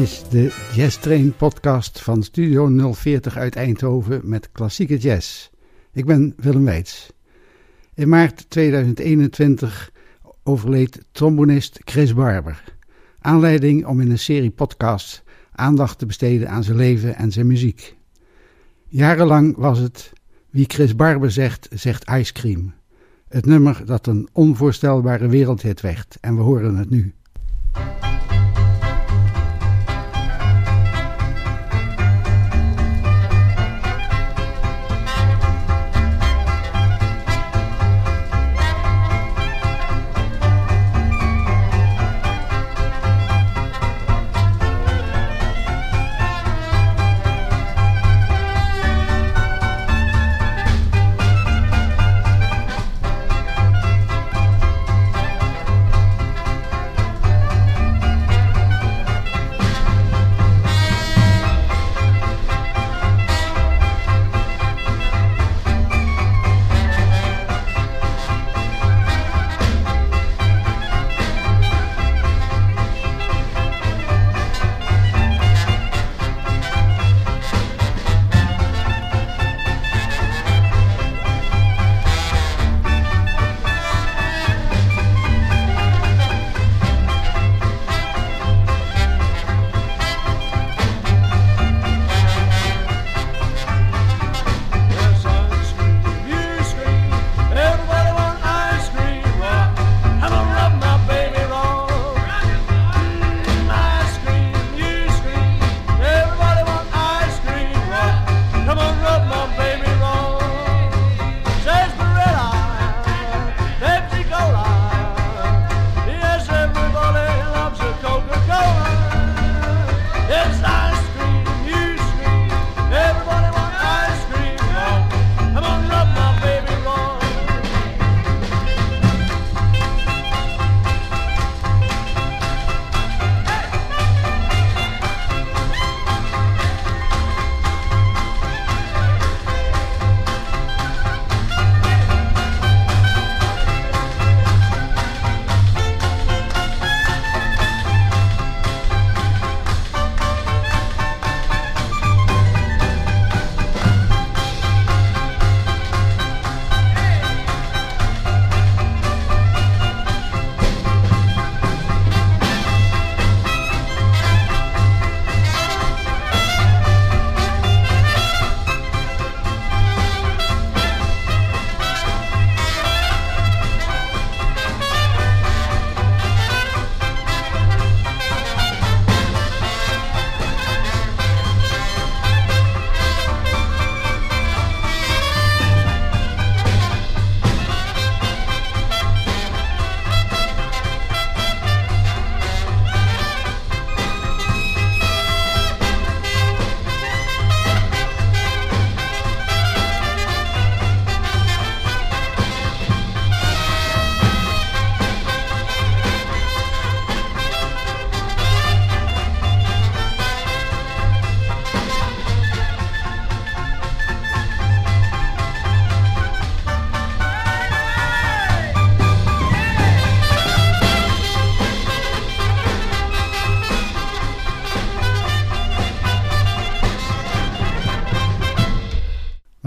is de Jazz Train podcast van Studio 040 uit Eindhoven met klassieke jazz. Ik ben Willem Weits. In maart 2021 overleed trombonist Chris Barber. Aanleiding om in een serie podcasts aandacht te besteden aan zijn leven en zijn muziek. Jarenlang was het Wie Chris Barber zegt, zegt Ice Cream. Het nummer dat een onvoorstelbare wereldhit werd en we horen het nu.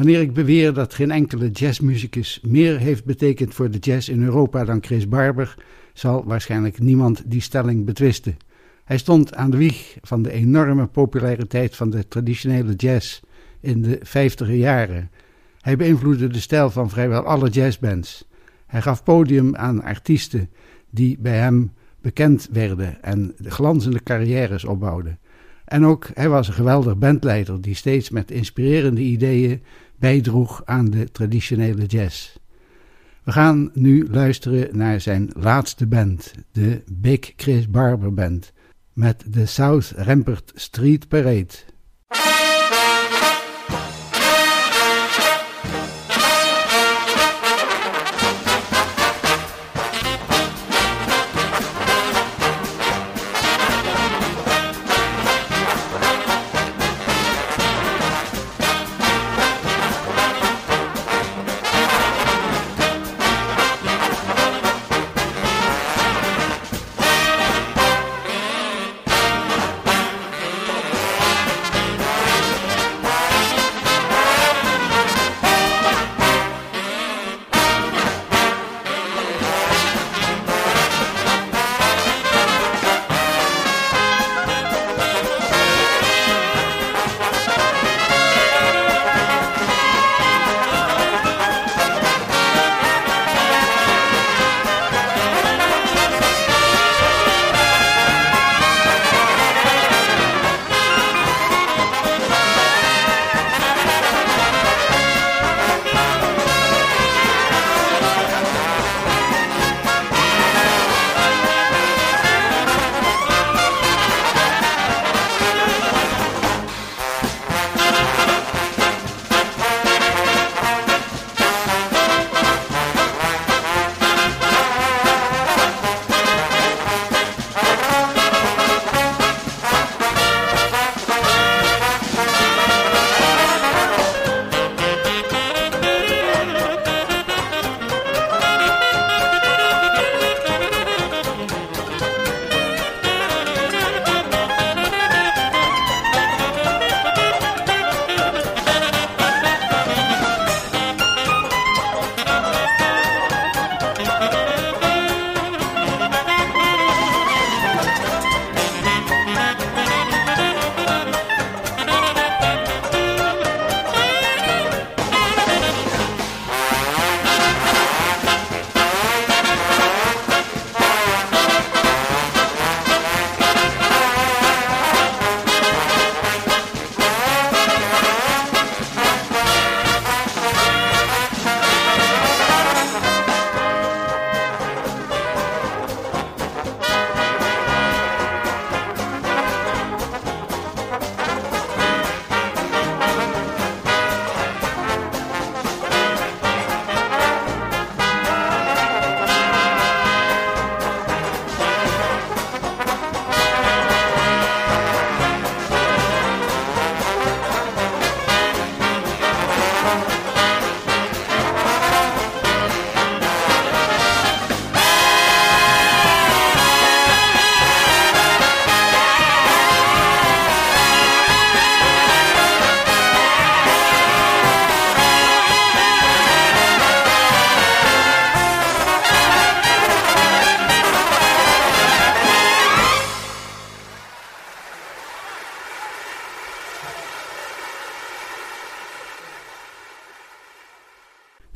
Wanneer ik beweer dat geen enkele jazzmuzikus meer heeft betekend voor de jazz in Europa dan Chris Barber, zal waarschijnlijk niemand die stelling betwisten. Hij stond aan de wieg van de enorme populariteit van de traditionele jazz in de 50 jaren. Hij beïnvloedde de stijl van vrijwel alle jazzbands. Hij gaf podium aan artiesten die bij hem bekend werden en glanzende carrières opbouwden. En ook hij was een geweldig bandleider die steeds met inspirerende ideeën bijdroeg aan de traditionele jazz. We gaan nu luisteren naar zijn laatste band, de Big Chris Barber Band, met de South Rampart Street Parade.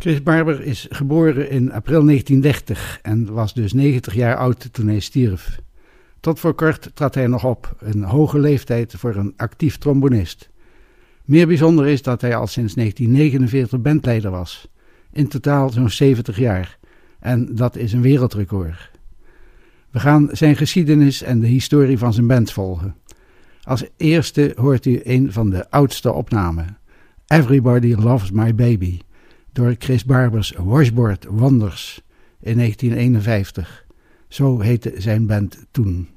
Chris Barber is geboren in april 1930 en was dus 90 jaar oud toen hij stierf. Tot voor kort trad hij nog op, een hoge leeftijd voor een actief trombonist. Meer bijzonder is dat hij al sinds 1949 bandleider was. In totaal zo'n 70 jaar. En dat is een wereldrecord. We gaan zijn geschiedenis en de historie van zijn band volgen. Als eerste hoort u een van de oudste opnamen. Everybody Loves My Baby door Chris Barbers Washboard Wonders in 1951. Zo heette zijn band toen.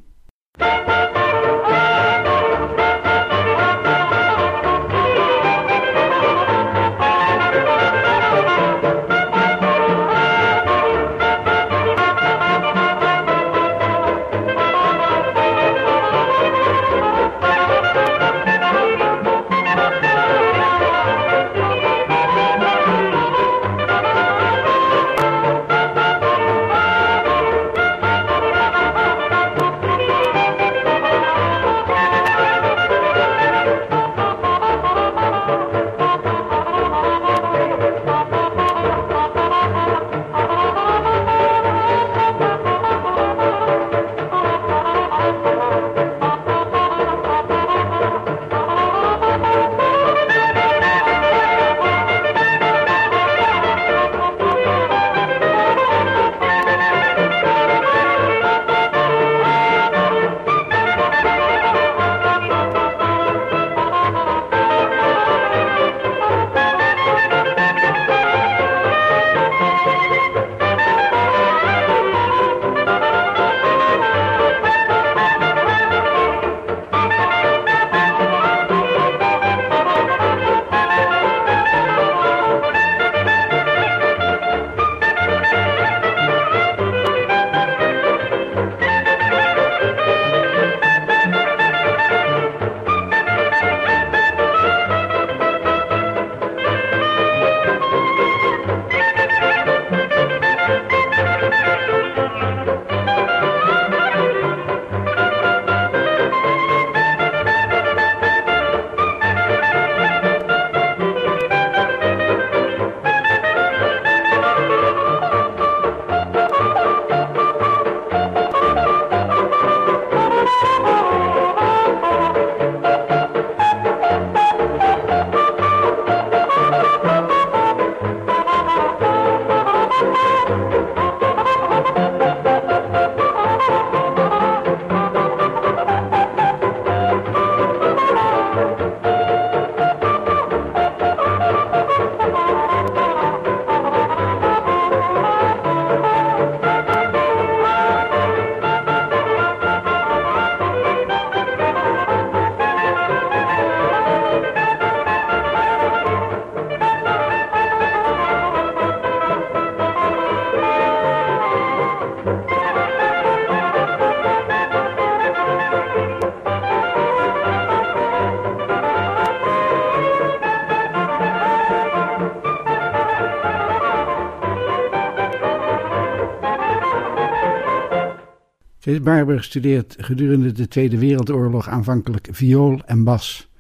Barber studeert gedurende de Tweede Wereldoorlog aanvankelijk viool en bas.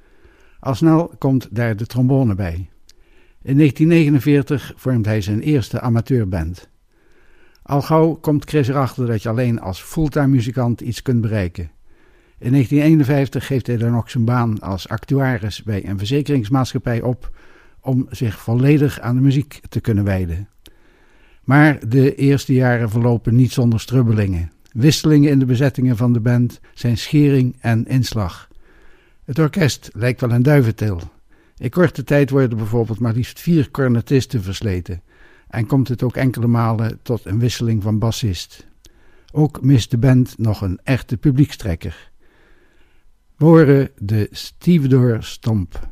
Al snel komt daar de trombone bij. In 1949 vormt hij zijn eerste amateurband. Al gauw komt Chris erachter dat je alleen als fulltime muzikant iets kunt bereiken. In 1951 geeft hij dan ook zijn baan als actuaris bij een verzekeringsmaatschappij op om zich volledig aan de muziek te kunnen wijden. Maar de eerste jaren verlopen niet zonder strubbelingen. Wisselingen in de bezettingen van de band zijn schering en inslag. Het orkest lijkt wel een duiventil. In korte tijd worden bijvoorbeeld maar liefst vier cornetisten versleten en komt het ook enkele malen tot een wisseling van bassist. Ook mist de band nog een echte publiekstrekker. We horen de Stevedore Stomp.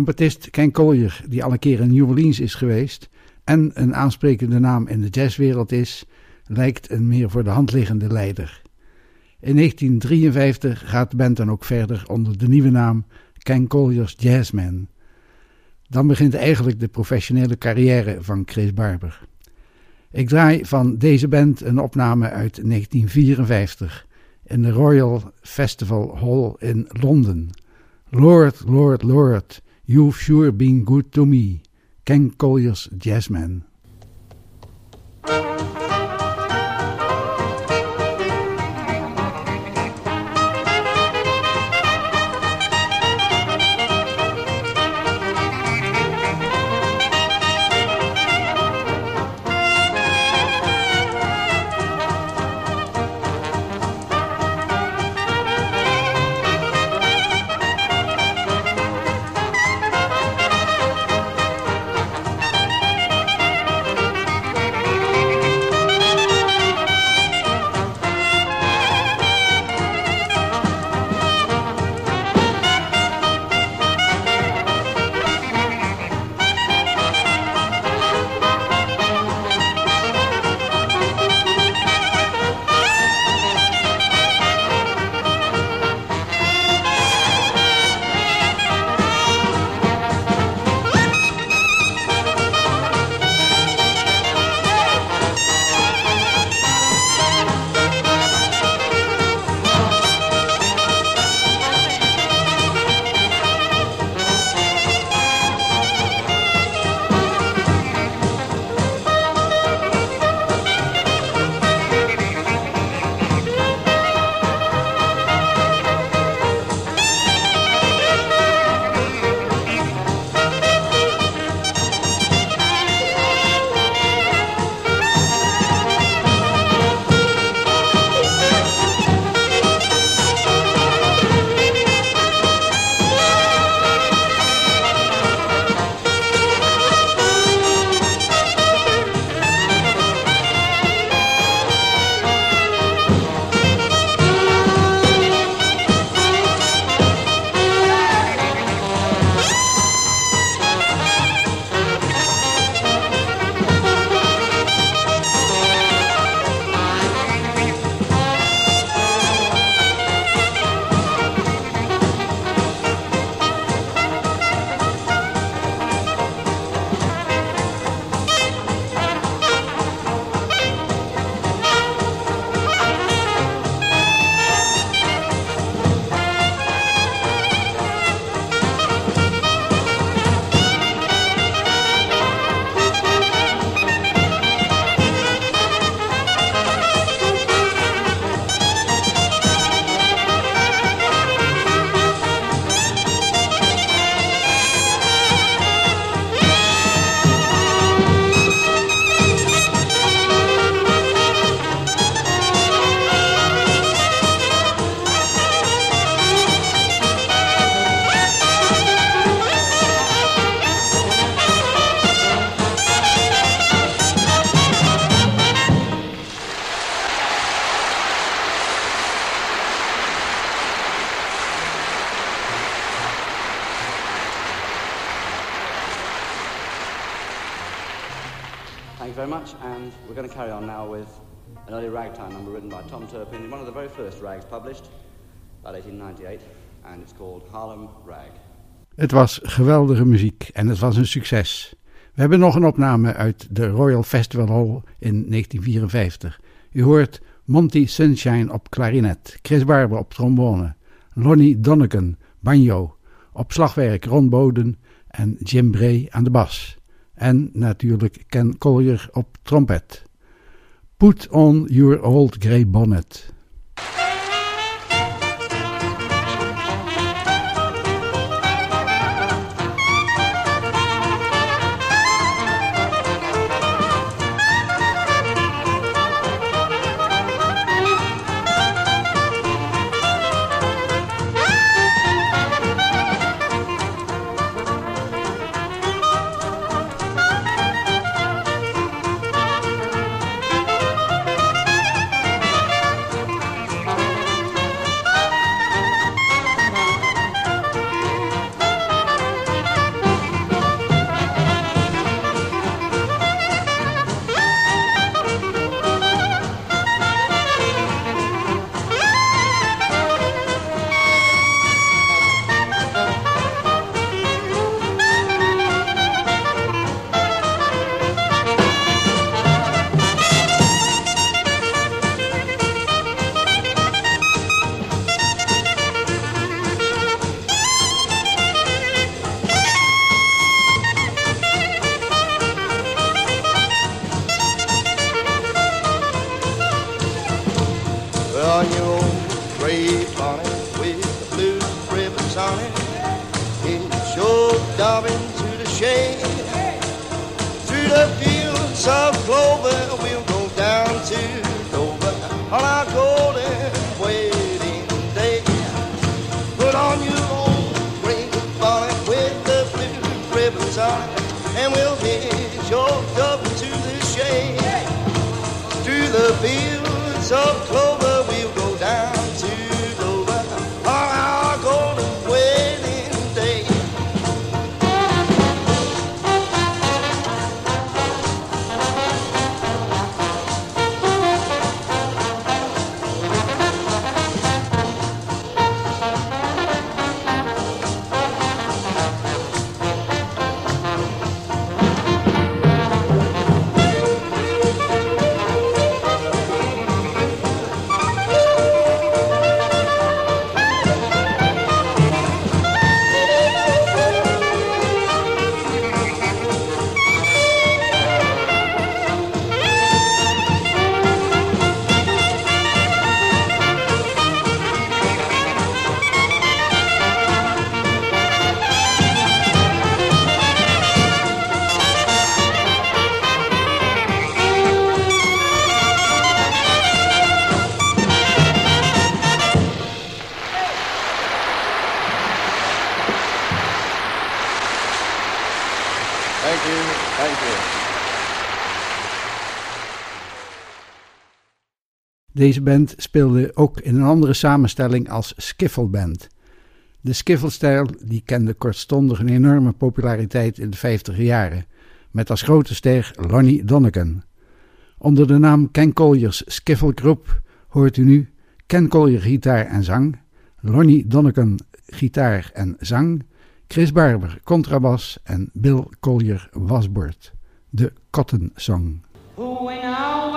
Trompetist Ken Collier, die al een keer in New Orleans is geweest en een aansprekende naam in de jazzwereld is, lijkt een meer voor de hand liggende leider. In 1953 gaat de band dan ook verder onder de nieuwe naam Ken Collier's Jazzman. Dan begint eigenlijk de professionele carrière van Chris Barber. Ik draai van deze band een opname uit 1954 in de Royal Festival Hall in Londen. Lord, Lord, Lord, you've sure been good to me. Ken Collier's Jazzman. Tom Turpin in one of the very first rags published, about 1898, and it's called Harlem Rag. Het was geweldige muziek en het was een succes. We hebben nog een opname uit de Royal Festival Hall in 1954. U hoort Monty Sunshine op klarinet, Chris Barber op trombone, Lonnie Donegan, banjo, op slagwerk Ron Boden en Jim Bray aan de bas. En natuurlijk Ken Collier op trompet. Put on your old grey bonnet. So Deze band speelde ook in een andere samenstelling als Skiffelband. De skiffelstijl die kende kortstondig een enorme populariteit in de 50 jaren, met als grote ster Ronnie Donegan. Onder de naam Ken Collier's Skiffelgroep hoort u nu Ken Collier gitaar en zang, Ronnie Donegan gitaar en zang, Chris Barber contrabas en Bill Collier wasbord. De Cotton Song. Oh,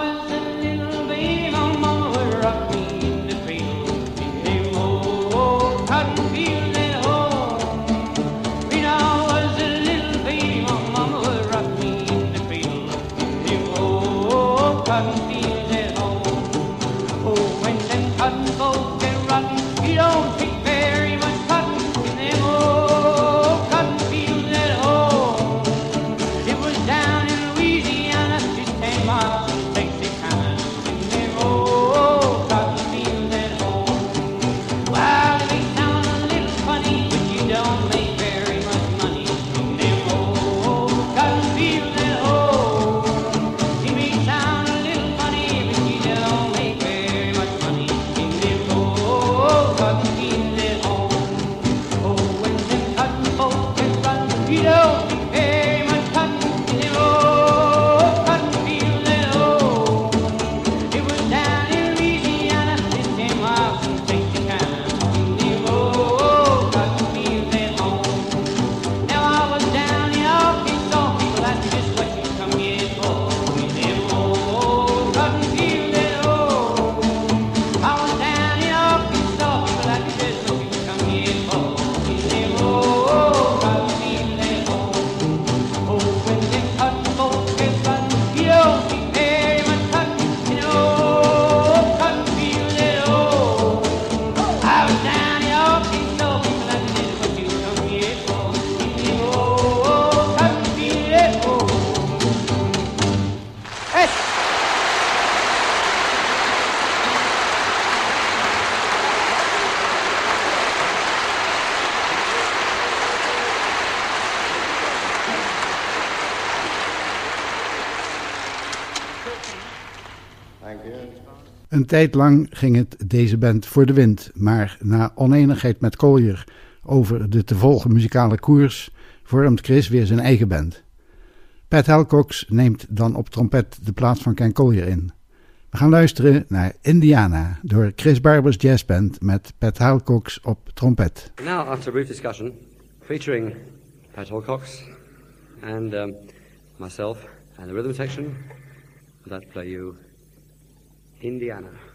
Een tijd lang ging het deze band voor de wind, maar na oneenigheid met Collier over de te volgen muzikale koers vormt Chris weer zijn eigen band. Pat Halcox neemt dan op trompet de plaats van Ken Collier in. We gaan luisteren naar Indiana door Chris Barber's Jazz Band met Pat Halcox op trompet. Now after a brief discussion featuring Pat Halcox and um, myself and the rhythm section that play you Indiana.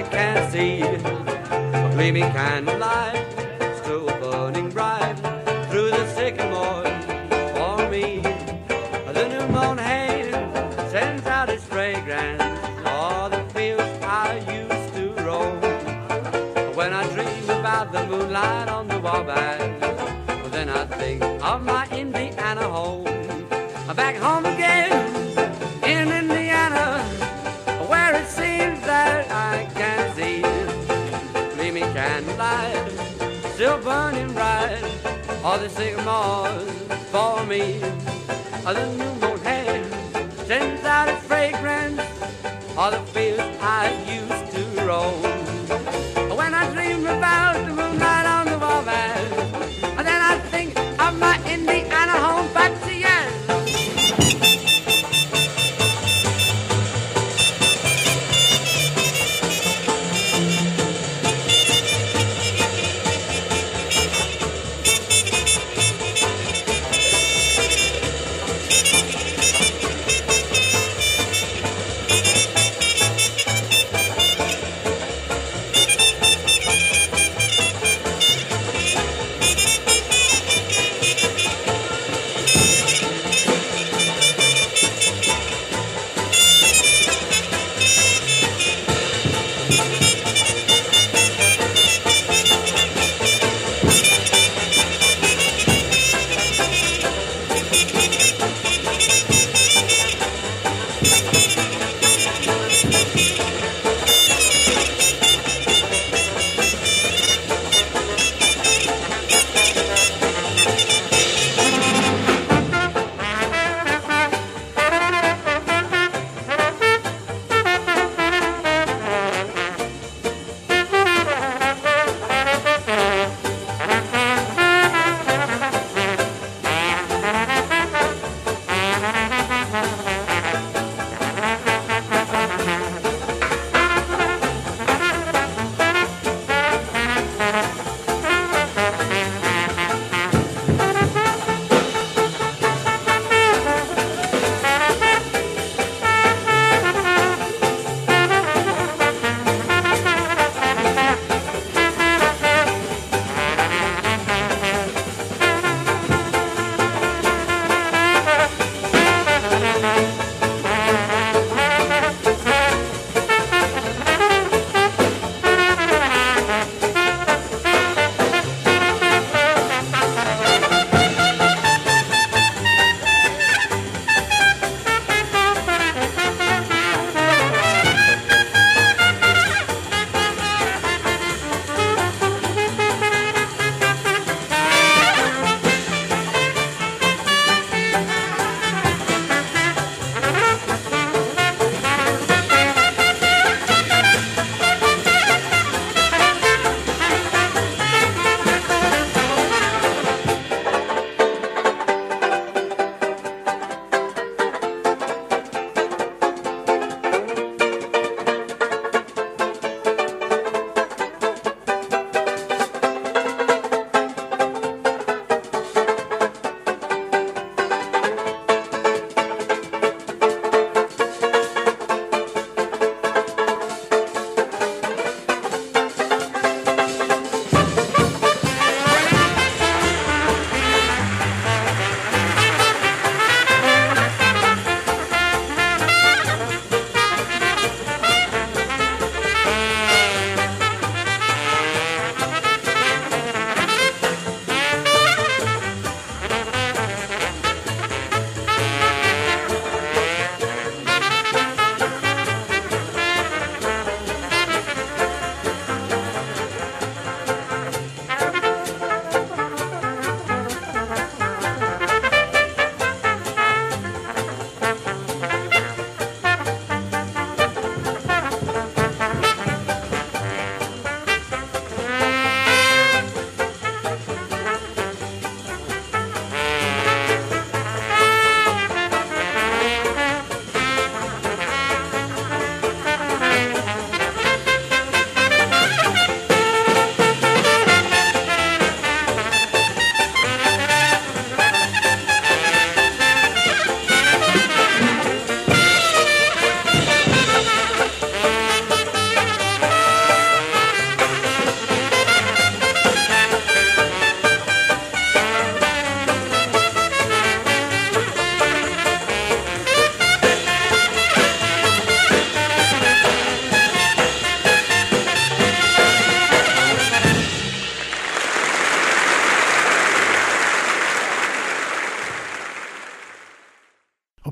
I can see. A gleaming candlelight All the sycamores for me. The new moon hand sends out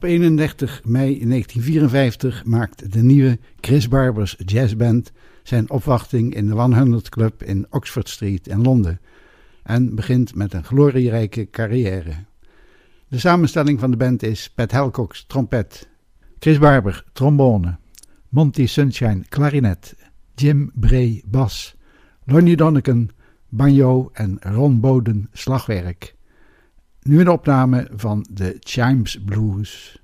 31 mei 1954 maakt de nieuwe Chris Barbers Jazzband zijn opwachting in de 100 Club in Oxford Street in Londen en begint met een glorierijke carrière. De samenstelling van de band is Pat Helcox trompet, Chris Barber trombone, Monty Sunshine klarinet, Jim Bray bas, Lonnie Donneken banjo en Ron Boden slagwerk. Nu een opname van de Chimes Blues.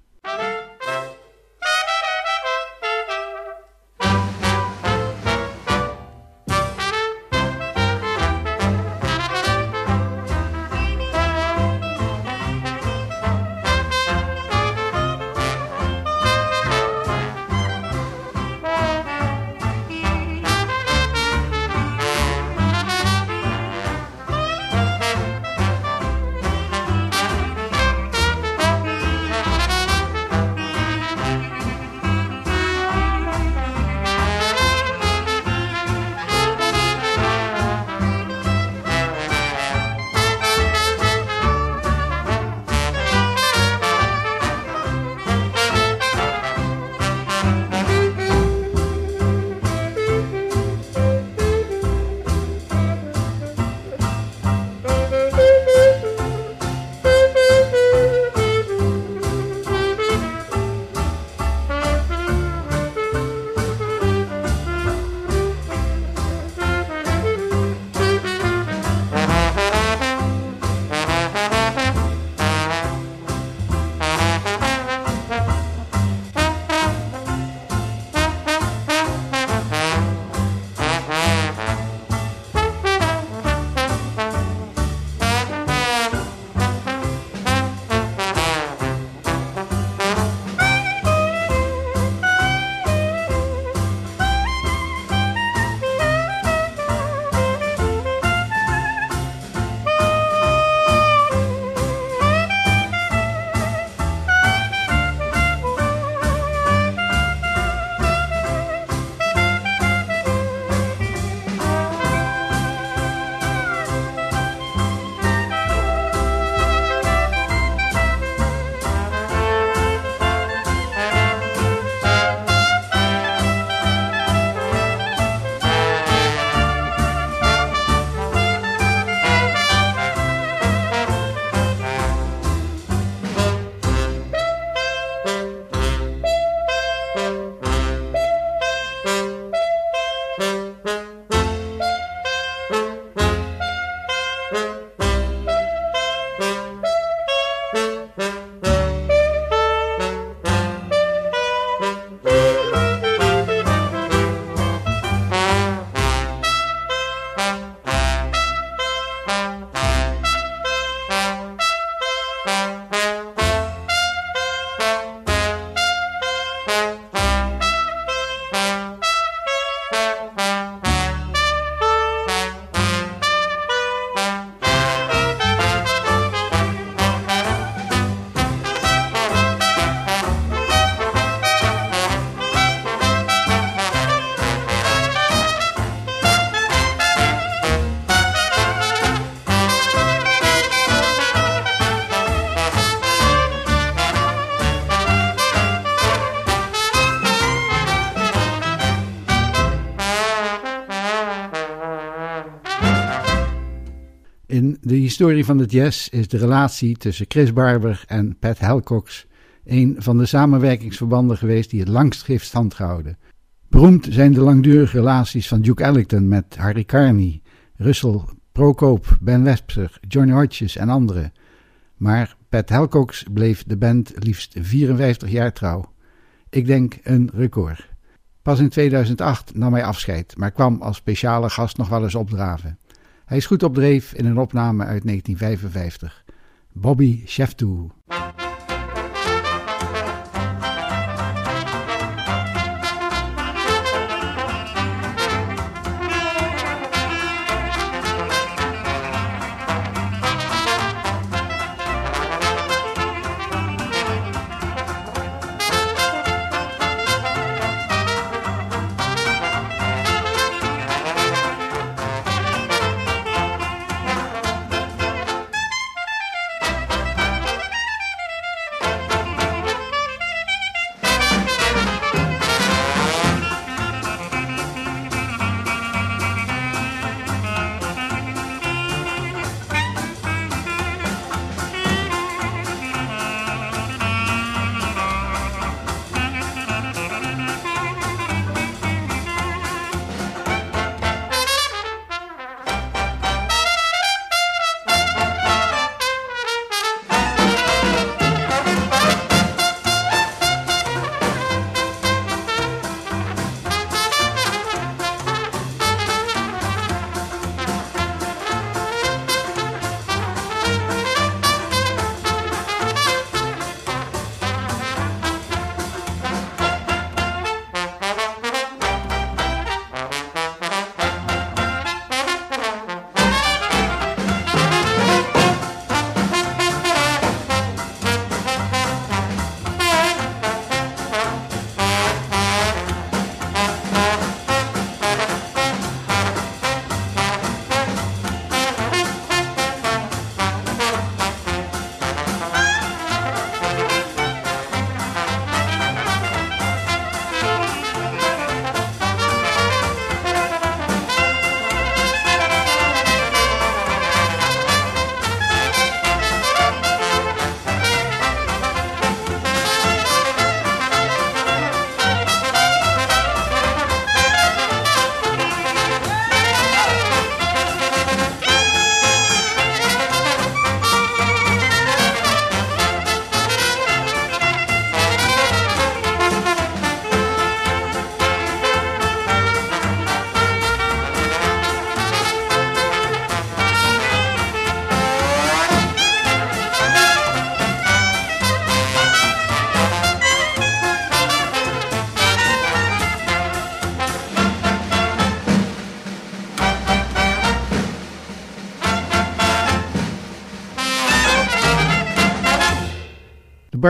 De historie van de jazz is de relatie tussen Chris Barber en Pat Helcox een van de samenwerkingsverbanden geweest die het langst heeft standgehouden. Beroemd zijn de langdurige relaties van Duke Ellington met Harry Carney, Russell Procope, Ben Webster, Johnny Hodges en anderen. Maar Pat Helcox bleef de band liefst 54 jaar trouw. Ik denk een record. Pas in 2008 nam hij afscheid, maar kwam als speciale gast nog wel eens opdraven. Hij is goed op dreef in een opname uit 1955. Bobby Sheftu.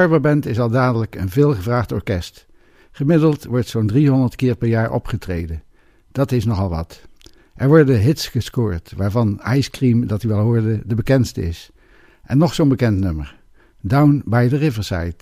Barber Band is al dadelijk een veelgevraagd orkest. Gemiddeld wordt zo'n 300 keer per jaar opgetreden. Dat is nogal wat. Er worden hits gescoord, waarvan Ice Cream, dat u wel hoorde, de bekendste is. En nog zo'n bekend nummer. Down by the Riverside.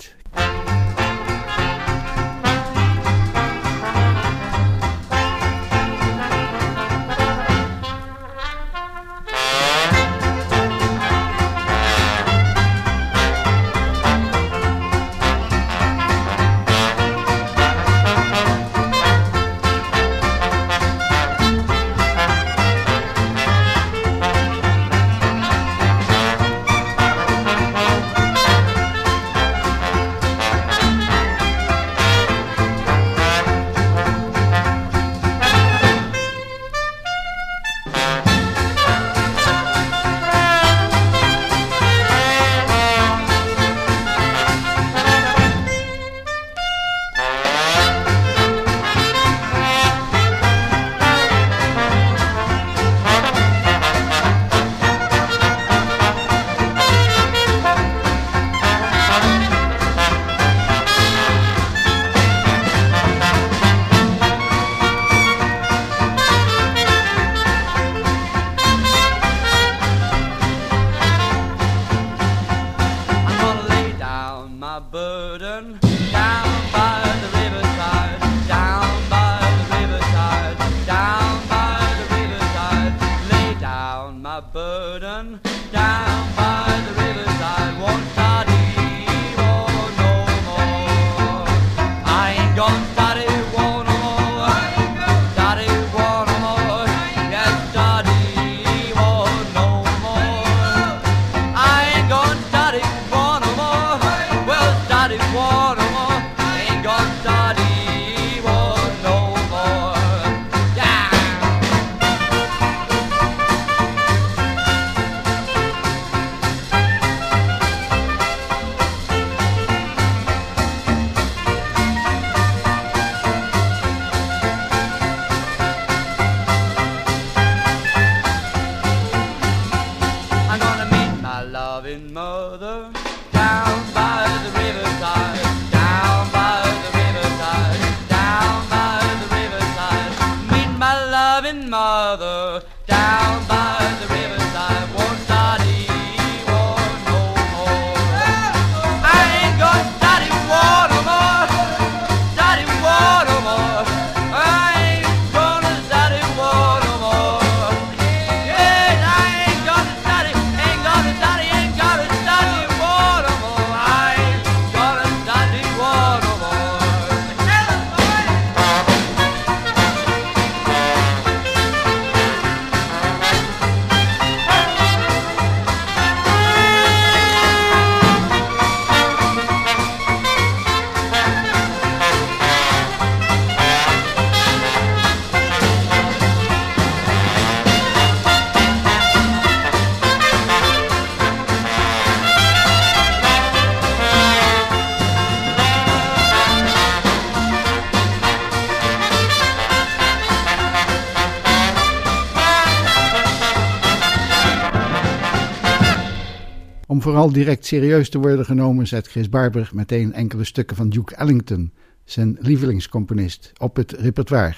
Vooral direct serieus te worden genomen zet Chris Barber meteen enkele stukken van Duke Ellington, zijn lievelingscomponist, op het repertoire.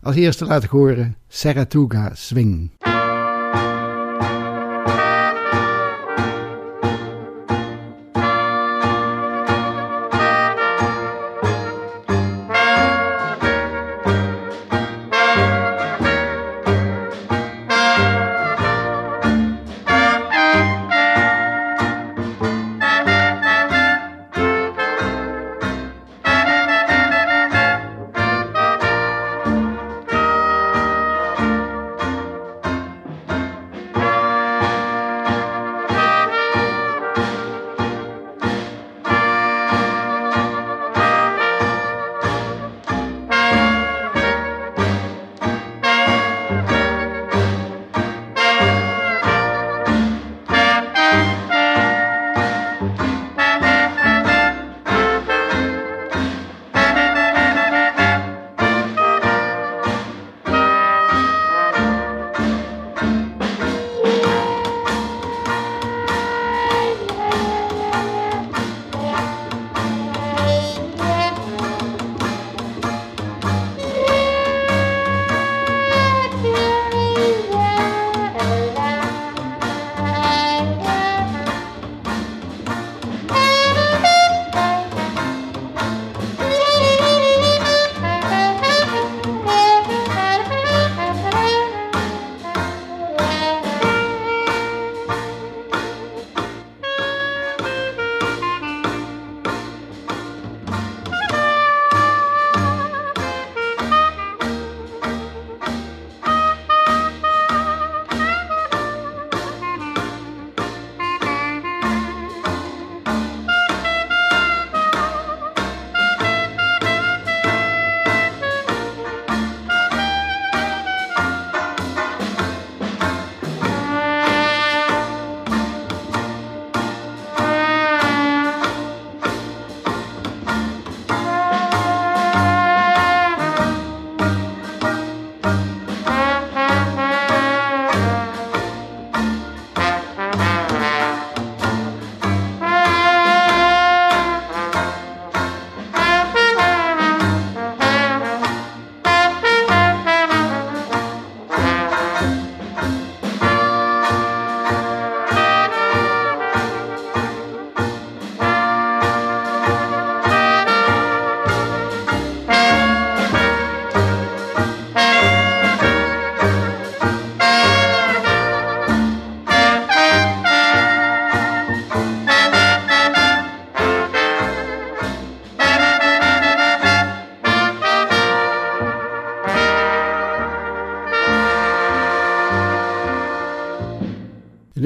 Als eerste laat ik horen Saratoga Swing.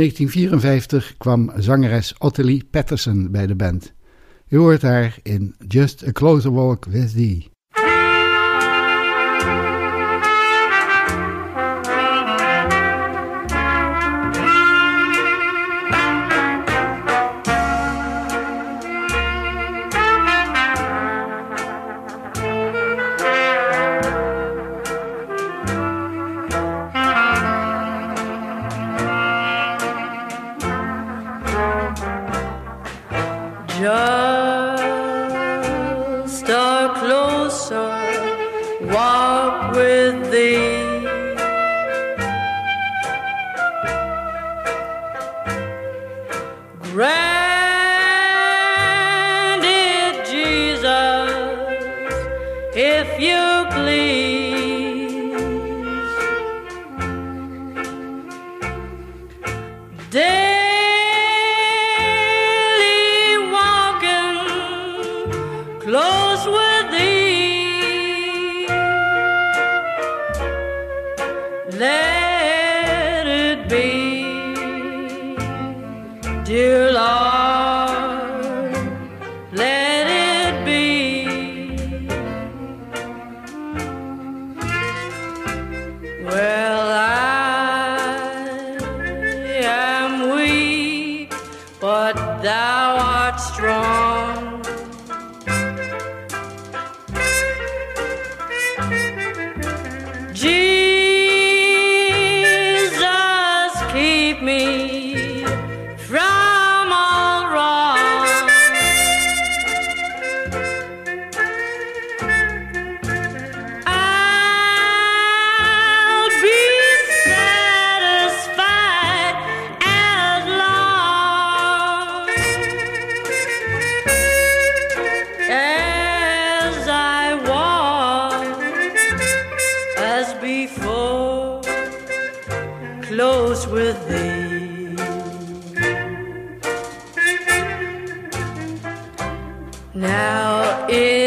1954 kwam zangeres Ottilie Patterson bij de band. U hoort haar in Just a Closer Walk with Thee. close with thee. Now it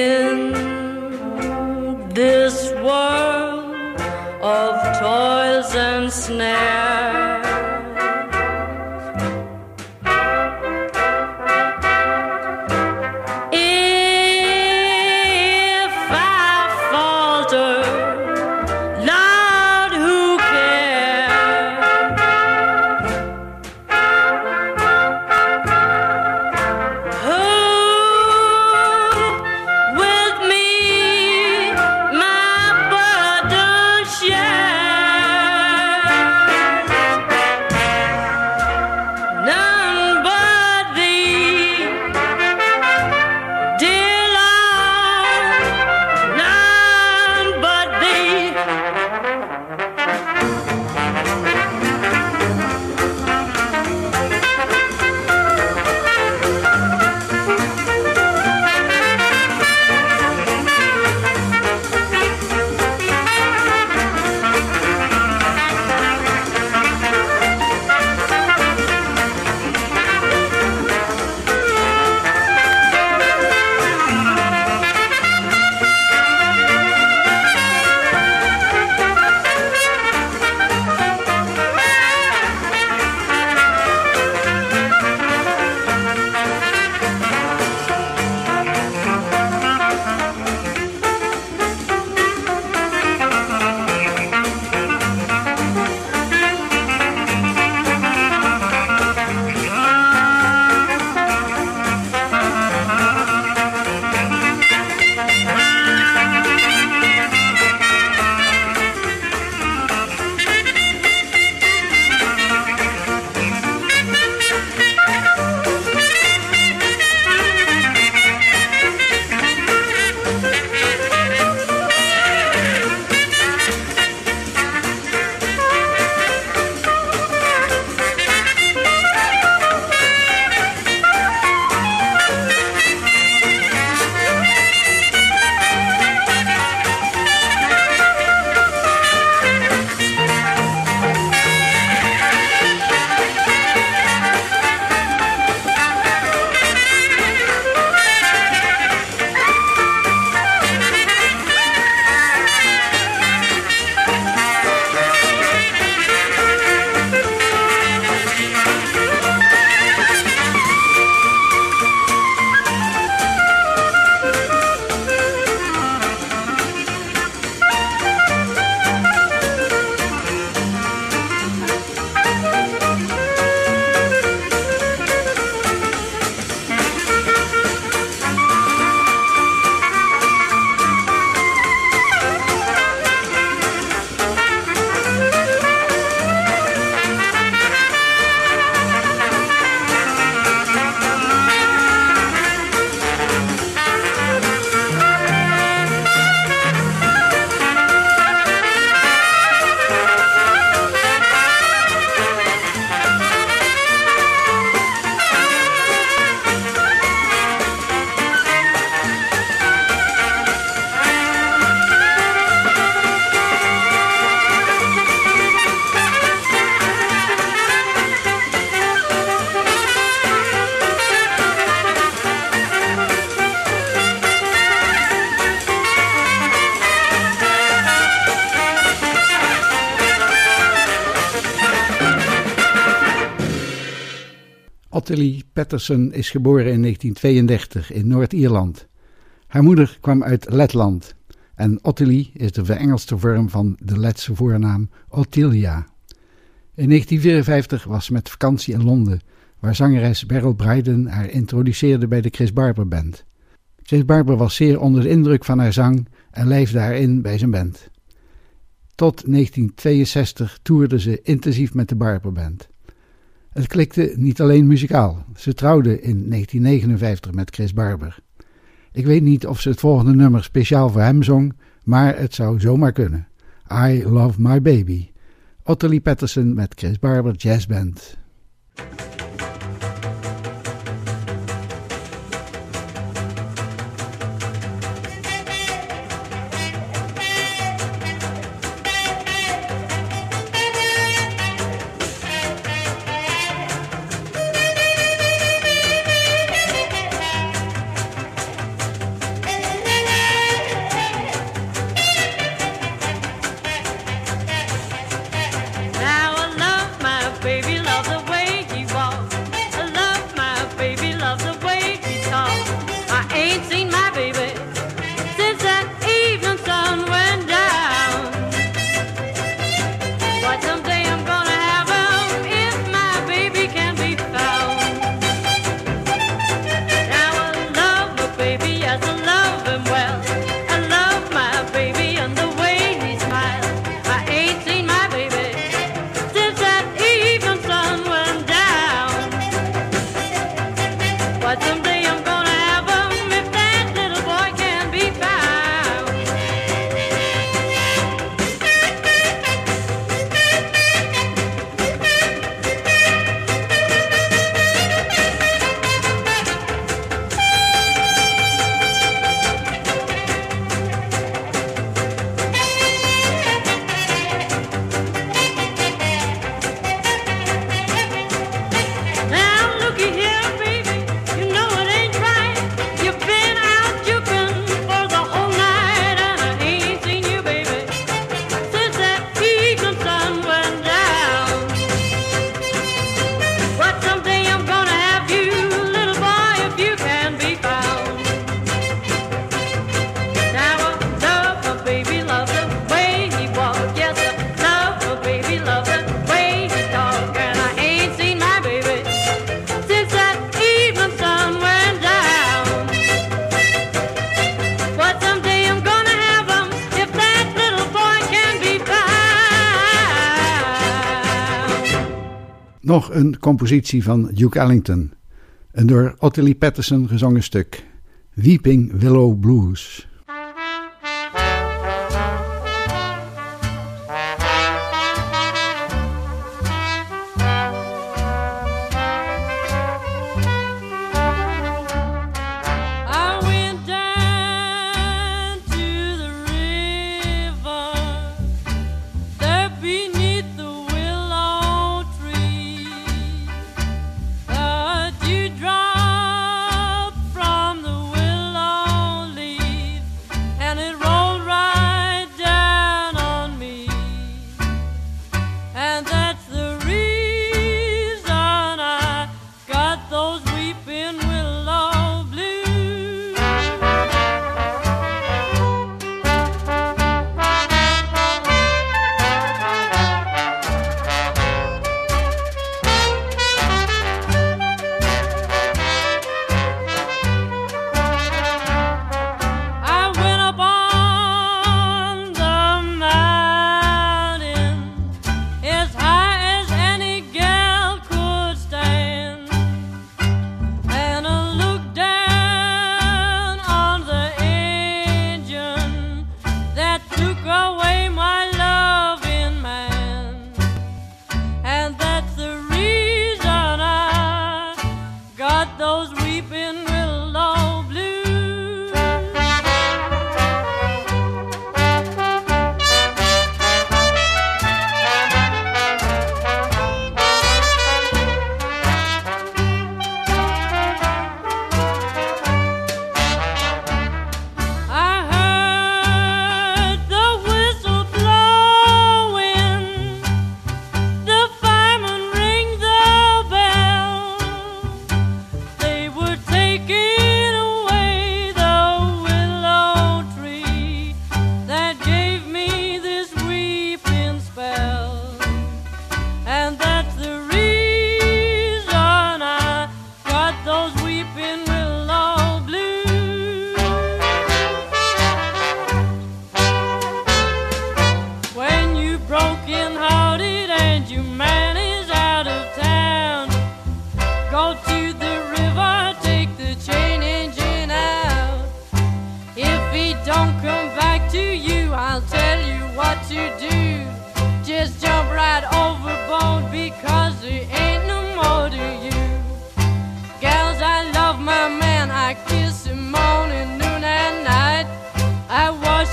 Ottilie Patterson is geboren in 1932 in Noord-Ierland. Haar moeder kwam uit Letland en Ottilie is de verengelste vorm van de Letse voornaam Ottilia. In 1954 was ze met vakantie in Londen, waar zangeres Beryl Bryden haar introduceerde bij de Chris Barber Band. Chris Barber was zeer onder de indruk van haar zang en leefde haar in bij zijn band. Tot 1962 toerde ze intensief met de Barber Band. Het klikte niet alleen muzikaal. Ze trouwde in 1959 met Chris Barber. Ik weet niet of ze het volgende nummer speciaal voor hem zong, maar het zou zomaar kunnen. I Love My Baby. Ottilie Patterson met Chris Barber Jazz Band. Compositie van Duke Ellington. Een door Ottilie Patterson gezongen stuk. Weeping Willow Blues.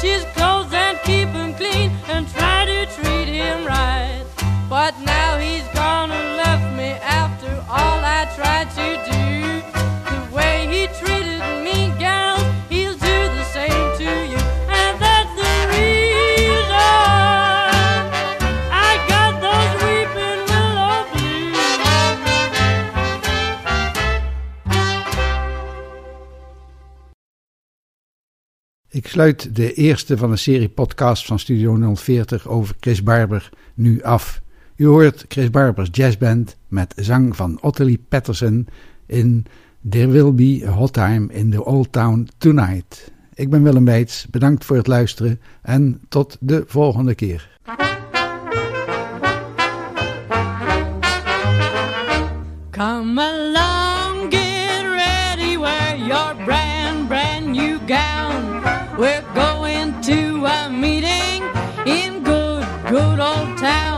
she's sluit de eerste van een serie podcast van Studio 040 over Chris Barber nu af. U hoort Chris Barbers jazzband met zang van Ottilie Patterson in There Will Be a Hot Time in the Old Town Tonight. Ik ben Willem Weits, bedankt voor het luisteren en tot de volgende keer. Come Along. We're going to a meeting in good, good old town.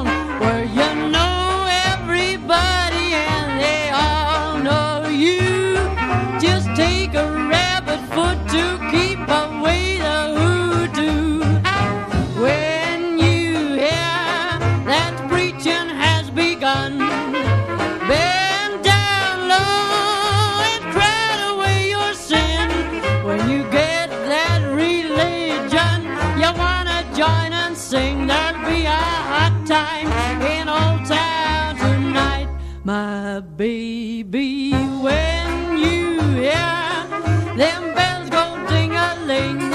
clang in old town tonight, my baby. When you hear them bells go ding a ling.